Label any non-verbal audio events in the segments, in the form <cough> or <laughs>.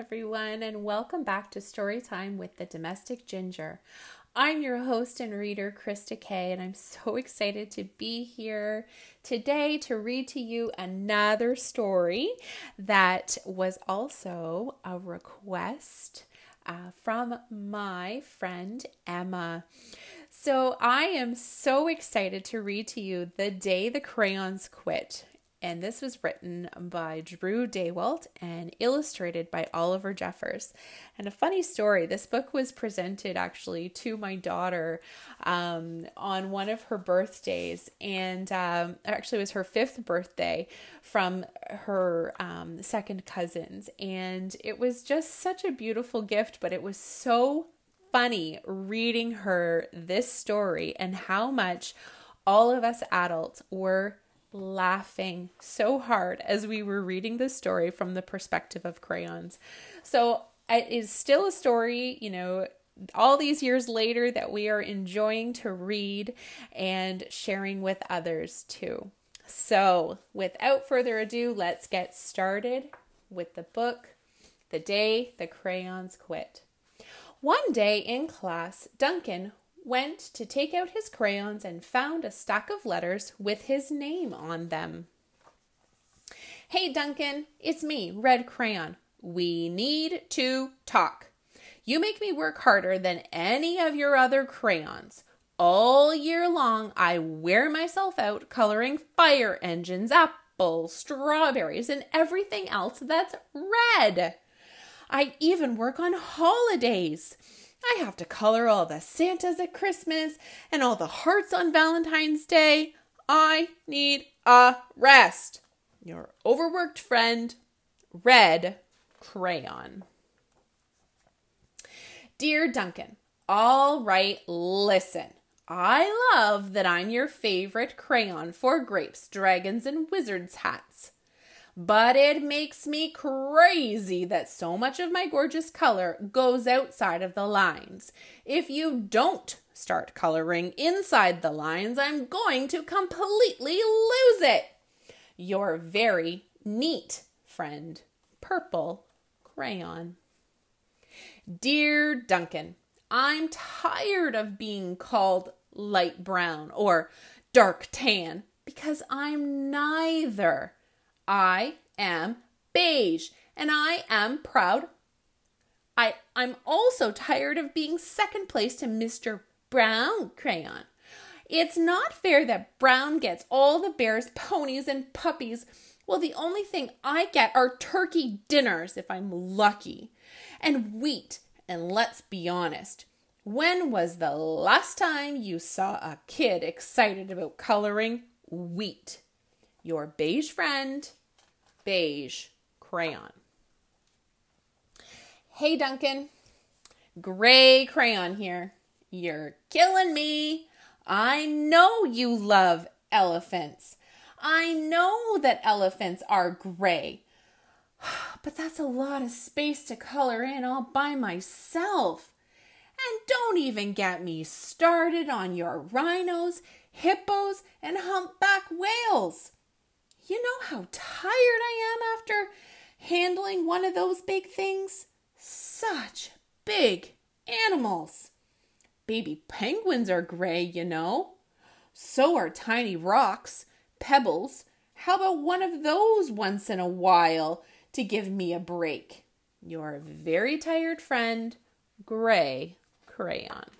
everyone, and welcome back to Storytime with the Domestic Ginger. I'm your host and reader, Krista Kay, and I'm so <laughs> excited to be here today to read to you another story that was also a request uh, from my friend Emma. So I am so excited to read to you The Day the Crayons Quit and this was written by Drew Daywalt and illustrated by Oliver Jeffers. And a funny story this book was presented actually to my daughter um, on one of her birthdays, and um, actually, it was her fifth birthday from her um, second cousins. And it was just such a beautiful gift, but it was so funny reading her this story and how much all of us adults were laughing so hard as we were reading the story from the perspective of crayons. So it is still a story, you know, all these years later that we are enjoying to read and sharing with others too. So, without further ado, let's get started with the book The Day the Crayons Quit. One day in class, Duncan went to take out his crayons and found a stack of letters with his name on them. Hey, Duncan, it's me, Red Crayon. We need to talk. You make me work harder than any of your other crayons. All year long, I wear myself out coloring fire engines, apples, strawberries, and everything else that's red. I even work on holidays. I have to color all the Santas at Christmas and all the hearts on Valentine's Day. I need a rest. Your overworked friend, Red Crayon. Dear Duncan, all right, listen. I love that I'm your favorite crayon for grapes, dragons, and wizards' hats. But it makes me crazy that so much of my gorgeous color goes outside of the lines. If you don't start coloring inside the lines, I'm going to completely lose it. Your very neat friend, Purple Crayon. Dear Duncan, I'm tired of being called light brown or dark tan because I'm neither. I am beige and I am proud. I, I'm also tired of being second place to Mr. Brown Crayon. It's not fair that Brown gets all the bears, ponies, and puppies. Well, the only thing I get are turkey dinners if I'm lucky, and wheat. And let's be honest, when was the last time you saw a kid excited about coloring wheat? Your beige friend, beige crayon. Hey, Duncan. Gray crayon here. You're killing me. I know you love elephants. I know that elephants are gray. <sighs> But that's a lot of space to color in all by myself. And don't even get me started on your rhinos, hippos, and humpback whales. You know how tired I am after handling one of those big things? Such big animals. Baby penguins are gray, you know. So are tiny rocks, pebbles. How about one of those once in a while to give me a break? Your very tired friend, Gray Crayon.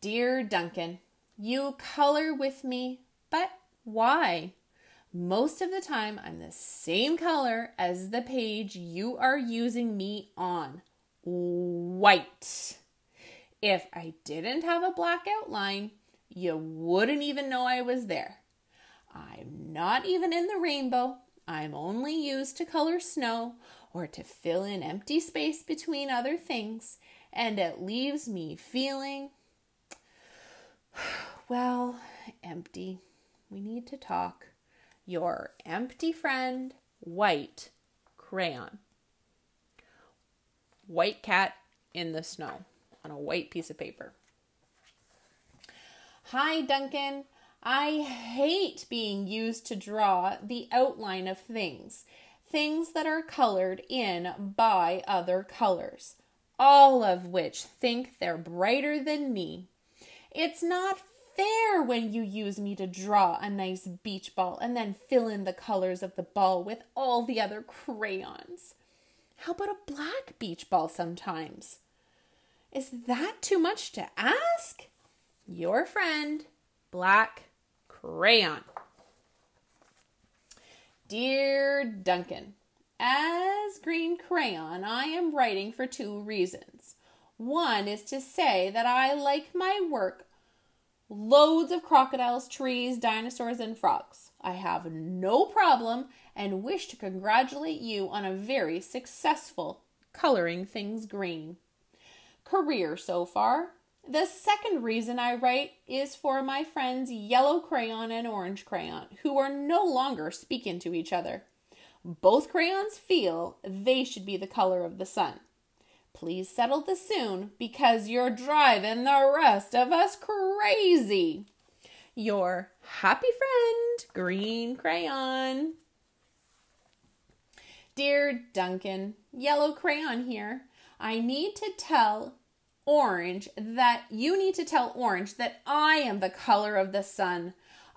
Dear Duncan, you color with me, but why? Most of the time, I'm the same color as the page you are using me on white. If I didn't have a black outline, you wouldn't even know I was there. I'm not even in the rainbow. I'm only used to color snow or to fill in empty space between other things, and it leaves me feeling, <sighs> well, empty. We need to talk. Your empty friend, white crayon. White cat in the snow on a white piece of paper. Hi, Duncan. I hate being used to draw the outline of things. things that are colored in by other colors, all of which think they're brighter than me. It's not fair when you use me to draw a nice beach ball and then fill in the colors of the ball with all the other crayons. How about a black beach ball sometimes? Is that too much to ask? Your friend, Black Crayon. Dear Duncan, as Green Crayon, I am writing for two reasons. One is to say that I like my work loads of crocodiles, trees, dinosaurs, and frogs. I have no problem and wish to congratulate you on a very successful coloring things green career so far. The second reason I write is for my friends Yellow Crayon and Orange Crayon, who are no longer speaking to each other. Both crayons feel they should be the color of the sun. Please settle this soon because you're driving the rest of us crazy. Your happy friend, Green Crayon. Dear Duncan, Yellow Crayon here. I need to tell Orange that you need to tell Orange that I am the color of the sun.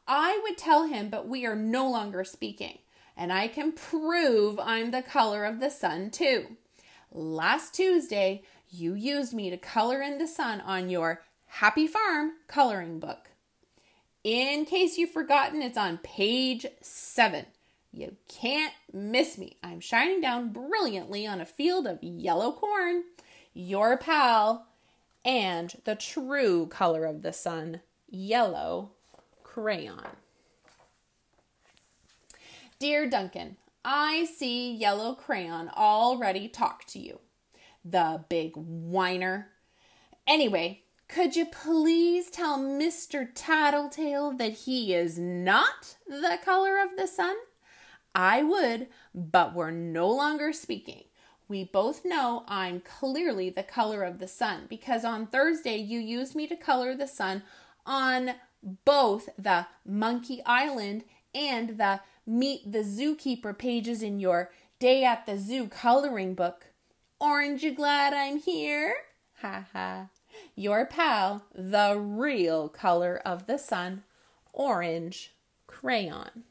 I would tell him, but we are no longer speaking, and I can prove I'm the color of the sun too. Last Tuesday, you used me to color in the sun on your Happy Farm coloring book. In case you've forgotten, it's on page seven. You can't miss me. I'm shining down brilliantly on a field of yellow corn. Your pal and the true color of the sun, yellow crayon. Dear Duncan, I see yellow crayon already talk to you. The big whiner. Anyway, could you please tell Mr. Tattletale that he is not the color of the sun? I would, but we're no longer speaking. We both know I'm clearly the color of the sun because on Thursday you used me to color the sun on both the Monkey Island and the Meet the Zookeeper pages in your Day at the Zoo coloring book. Aren't you glad I'm here? Ha ha. Your pal, the real color of the sun, orange crayon.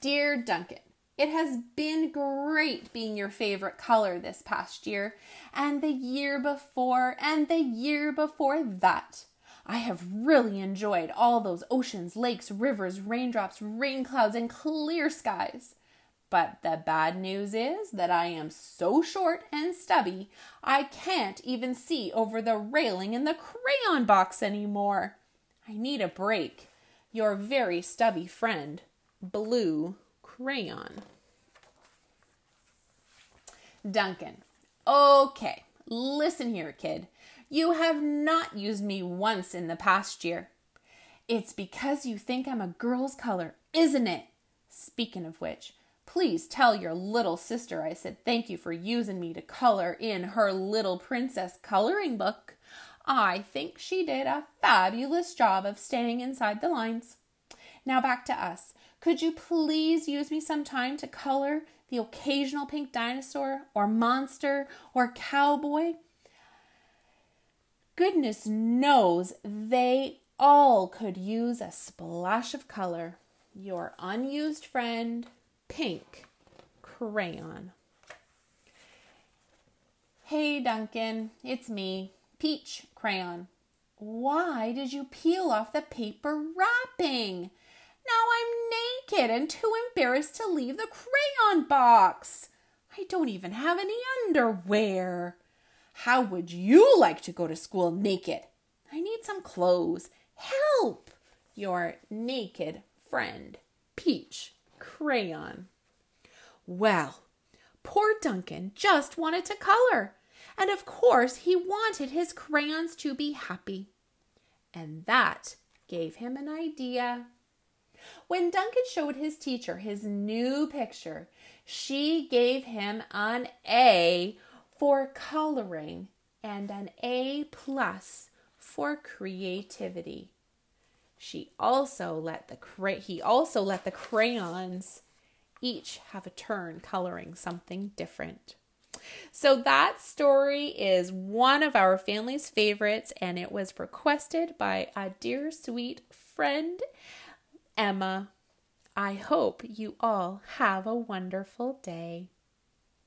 Dear Duncan, it has been great being your favorite color this past year, and the year before, and the year before that. I have really enjoyed all those oceans, lakes, rivers, raindrops, rain clouds, and clear skies. But the bad news is that I am so short and stubby, I can't even see over the railing in the crayon box anymore. I need a break. Your very stubby friend, blue crayon. Duncan. Okay, listen here, kid. You have not used me once in the past year. It's because you think I'm a girl's color, isn't it? Speaking of which, please tell your little sister I said thank you for using me to color in her little princess coloring book. I think she did a fabulous job of staying inside the lines. Now back to us. Could you please use me some time to color the occasional pink dinosaur or monster or cowboy? Goodness knows they all could use a splash of color. Your unused friend, Pink Crayon. Hey Duncan, it's me, Peach Crayon. Why did you peel off the paper wrapping? Now I'm naked and too embarrassed to leave the crayon box. I don't even have any underwear. How would you like to go to school naked? I need some clothes. Help! Your naked friend, Peach Crayon. Well, poor Duncan just wanted to color, and of course he wanted his crayons to be happy. And that gave him an idea. When Duncan showed his teacher his new picture, she gave him an A for coloring and an A plus for creativity. She also let the cray- he also let the crayons each have a turn coloring something different. So that story is one of our family's favorites, and it was requested by a dear sweet friend, Emma. I hope you all have a wonderful day.